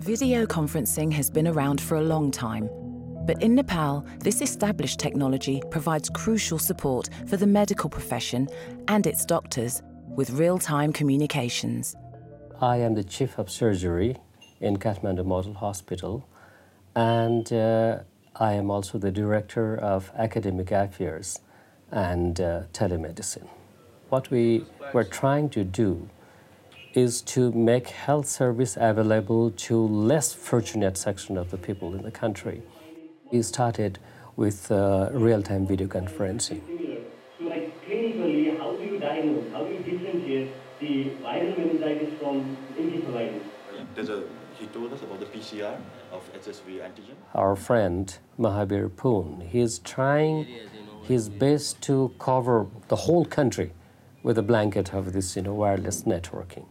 Video conferencing has been around for a long time, but in Nepal, this established technology provides crucial support for the medical profession and its doctors with real-time communications. I am the chief of surgery in Kathmandu Model Hospital, and uh, I am also the director of academic affairs and uh, telemedicine. What we were trying to do is to make health service available to less fortunate section of the people in the country. We started with uh, real-time video conferencing. Like clinically, how do you diagnose, how do you differentiate the viral meningitis from encephalitis? There's a, he told us about the PCR of HSV antigen. Our friend Mahabir Pun, he's trying his best to cover the whole country with a blanket of this you know, wireless networking.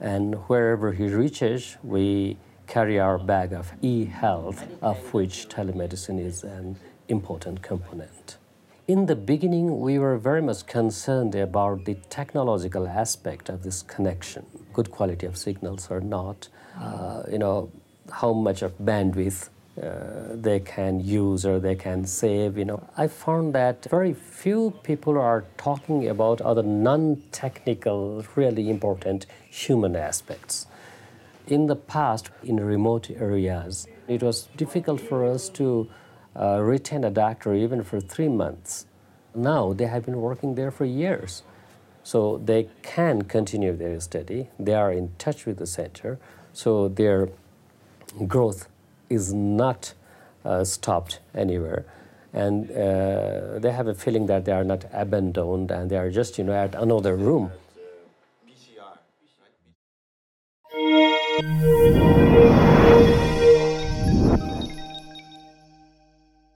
And wherever he reaches, we carry our bag of e-health, of which telemedicine is an important component. In the beginning, we were very much concerned about the technological aspect of this connection, good quality of signals or not, uh, you know, how much of bandwidth uh, they can use or they can save. You know, I found that very few people are talking about other non-technical, really important human aspects. In the past, in remote areas, it was difficult for us to uh, retain a doctor even for three months. Now they have been working there for years. So they can continue their study. They are in touch with the center. So their growth is not uh, stopped anywhere. And uh, they have a feeling that they are not abandoned and they are just, you know, at another room. Right?